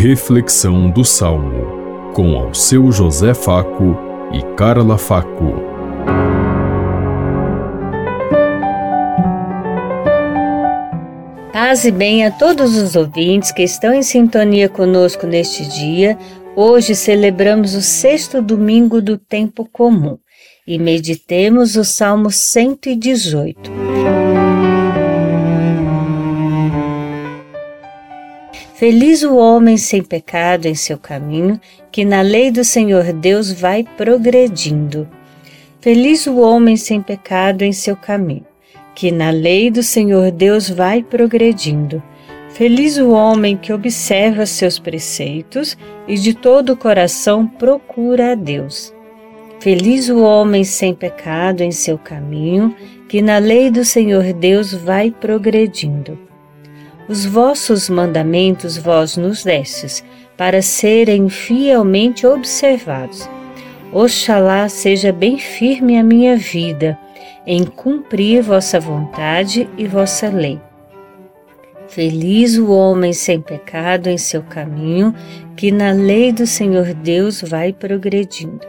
Reflexão do Salmo, com ao seu José Faco e Carla Faco. Paz e bem a todos os ouvintes que estão em sintonia conosco neste dia. Hoje celebramos o sexto domingo do tempo comum e meditemos o Salmo 118. Feliz o homem sem pecado em seu caminho, que na lei do Senhor Deus vai progredindo. Feliz o homem sem pecado em seu caminho, que na lei do Senhor Deus vai progredindo. Feliz o homem que observa seus preceitos e de todo o coração procura a Deus. Feliz o homem sem pecado em seu caminho, que na lei do Senhor Deus vai progredindo. Os vossos mandamentos vós nos destes, para serem fielmente observados. Oxalá seja bem firme a minha vida, em cumprir vossa vontade e vossa lei. Feliz o homem sem pecado em seu caminho, que na lei do Senhor Deus vai progredindo.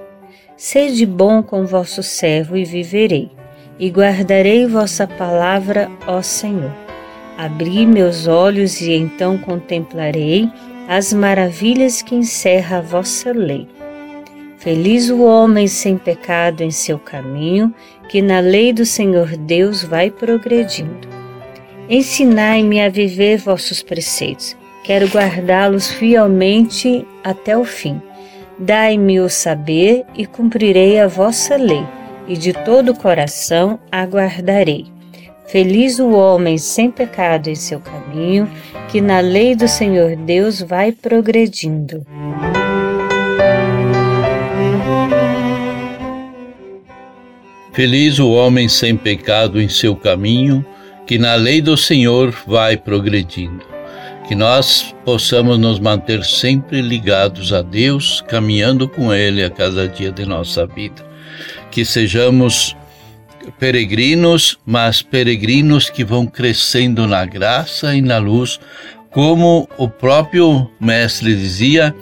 Sede bom com vosso servo e viverei, e guardarei vossa palavra, ó Senhor. Abri meus olhos e então contemplarei as maravilhas que encerra a vossa lei. Feliz o homem sem pecado em seu caminho, que na lei do Senhor Deus vai progredindo. Ensinai-me a viver vossos preceitos. Quero guardá-los fielmente até o fim. Dai-me o saber e cumprirei a vossa lei, e de todo o coração aguardarei. Feliz o homem sem pecado em seu caminho, que na lei do Senhor Deus vai progredindo. Feliz o homem sem pecado em seu caminho, que na lei do Senhor vai progredindo. Que nós possamos nos manter sempre ligados a Deus, caminhando com Ele a cada dia de nossa vida. Que sejamos peregrinos, mas peregrinos que vão crescendo na graça e na luz, como o próprio Mestre dizia,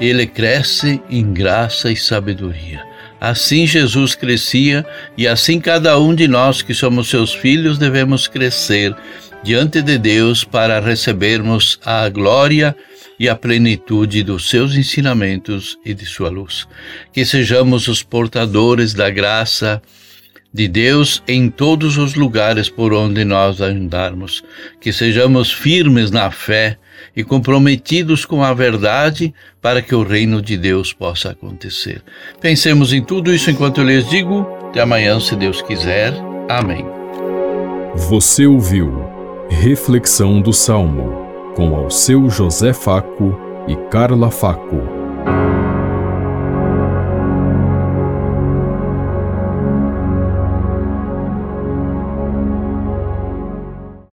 ele cresce em graça e sabedoria. Assim Jesus crescia e assim cada um de nós que somos seus filhos devemos crescer diante de Deus para recebermos a glória e a plenitude dos seus ensinamentos e de sua luz. Que sejamos os portadores da graça de Deus em todos os lugares por onde nós andarmos, que sejamos firmes na fé e comprometidos com a verdade para que o reino de Deus possa acontecer. Pensemos em tudo isso enquanto eu lhes digo. Até amanhã, se Deus quiser. Amém. Você ouviu Reflexão do Salmo com ao seu José Faco e Carla Faco.